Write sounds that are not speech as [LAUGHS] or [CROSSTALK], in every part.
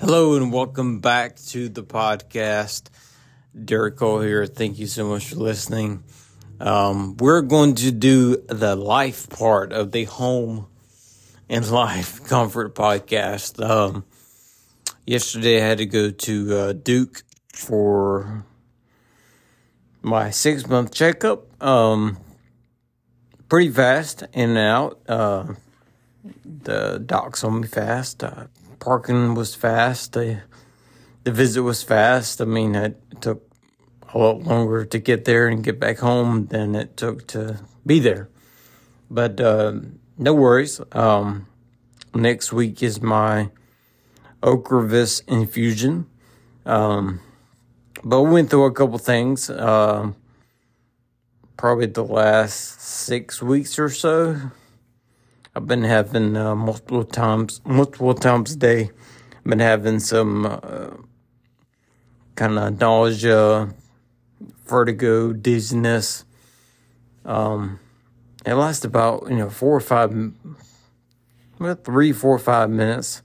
Hello and welcome back to the podcast. Derek Cole here. Thank you so much for listening. Um, we're going to do the life part of the home and life [LAUGHS] comfort podcast. Um, yesterday I had to go to uh, Duke for my six month checkup. Um, pretty fast in and out. Uh, the docs on me fast. Uh, parking was fast. The the visit was fast. I mean, it took a lot longer to get there and get back home than it took to be there. But uh, no worries. Um, next week is my Ocrevus infusion. Um, but we went through a couple things. Uh, probably the last six weeks or so. I've been having uh, multiple times, multiple times a day. I've been having some uh, kind of nausea, vertigo, dizziness. Um, it lasts about you know four or five, well, three, four, five minutes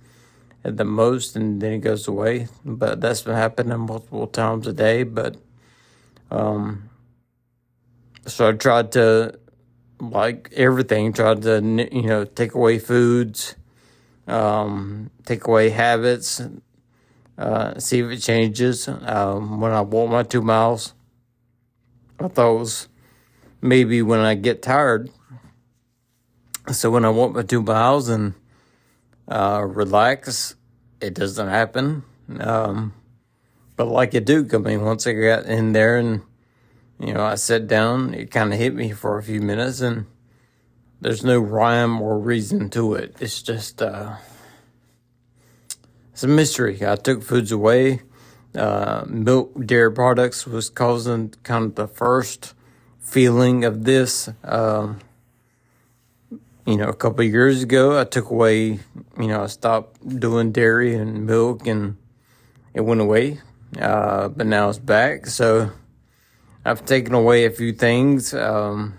at the most, and then it goes away. But that's been happening multiple times a day. But um, so I tried to like everything, tried to, you know, take away foods, um, take away habits, uh, see if it changes. Um, when I walk my two miles, I thought it was maybe when I get tired. So when I walk my two miles and uh, relax, it doesn't happen. Um, but like it do, I mean, once I got in there and you know, I sat down, it kind of hit me for a few minutes, and there's no rhyme or reason to it. It's just, uh, it's a mystery. I took foods away. Uh, milk, dairy products was causing kind of the first feeling of this. Um, you know, a couple years ago, I took away, you know, I stopped doing dairy and milk and it went away. Uh, but now it's back. So, I've taken away a few things. Um,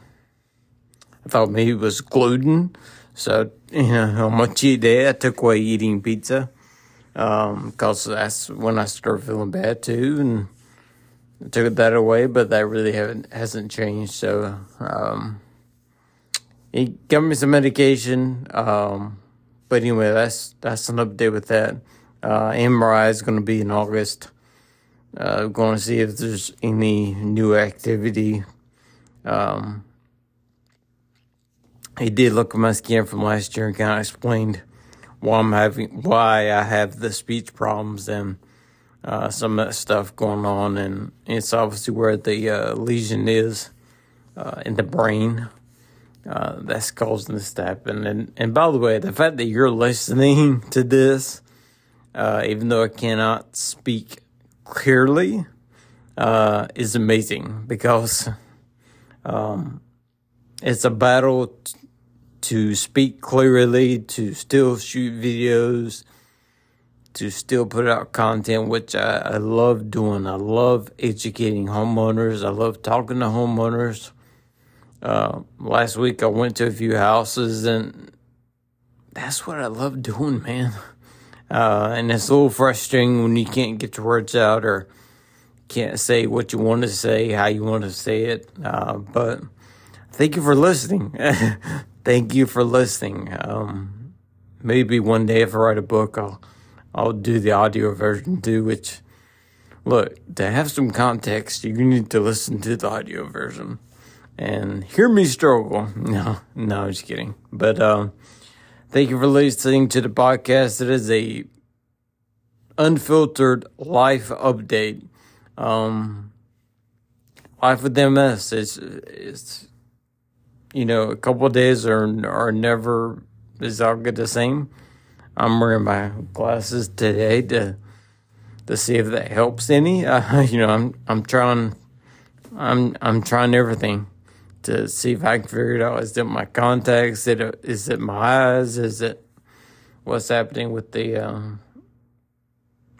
I thought maybe it was gluten. So, [LAUGHS] you know, on my cheat day, I took away eating pizza. Um, cause that's when I started feeling bad too. And I took that away, but that really haven't, hasn't changed. So, um, he gave me some medication. Um, but anyway, that's, that's an update with that. Uh, MRI is going to be in August. Uh, going to see if there's any new activity. Um, did look at my scan from last year and kind of explained why I'm having, why I have the speech problems and uh, some of that stuff going on, and it's obviously where the uh, lesion is uh, in the brain. Uh, that's causing this to happen. And and by the way, the fact that you're listening [LAUGHS] to this, uh, even though I cannot speak clearly uh, is amazing because um, it's a battle t- to speak clearly, to still shoot videos, to still put out content, which I, I love doing. I love educating homeowners. I love talking to homeowners. Uh, last week I went to a few houses and that's what I love doing, man. Uh, and it's a little frustrating when you can't get your words out or can't say what you want to say, how you want to say it. Uh, but thank you for listening. [LAUGHS] thank you for listening. Um, maybe one day if I write a book, I'll I'll do the audio version too. Which, look, to have some context, you need to listen to the audio version and hear me struggle. [LAUGHS] No, no, I'm just kidding. But um, Thank you for listening to the podcast. It is a unfiltered life update. Um, life with MS. It's it's you know a couple days are are never is all good the same. I'm wearing my glasses today to to see if that helps any. Uh, [LAUGHS] you know, I'm I'm trying I'm I'm trying everything to see if I can figure it out. Is it my contacts? Is it, is it my eyes? Is it what's happening with the um,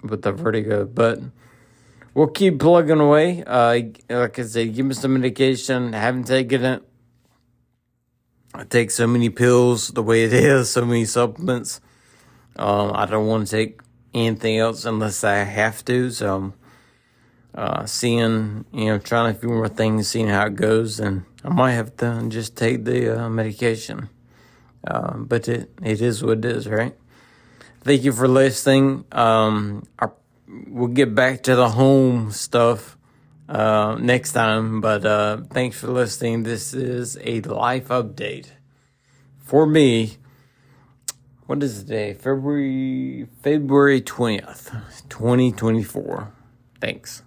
with the vertigo? But we'll keep plugging away. Uh, like I said, give me some medication. I haven't taken it. I take so many pills the way it is, so many supplements. Um, I don't want to take anything else unless I have to. So, uh, seeing, you know, trying a few more things, seeing how it goes, and I might have to just take the uh, medication. Uh, but it, it is what it is, right? Thank you for listening. Um, our, we'll get back to the home stuff uh, next time, but uh, thanks for listening. This is a life update for me. What is the day? February February twentieth, twenty twenty four. Thanks.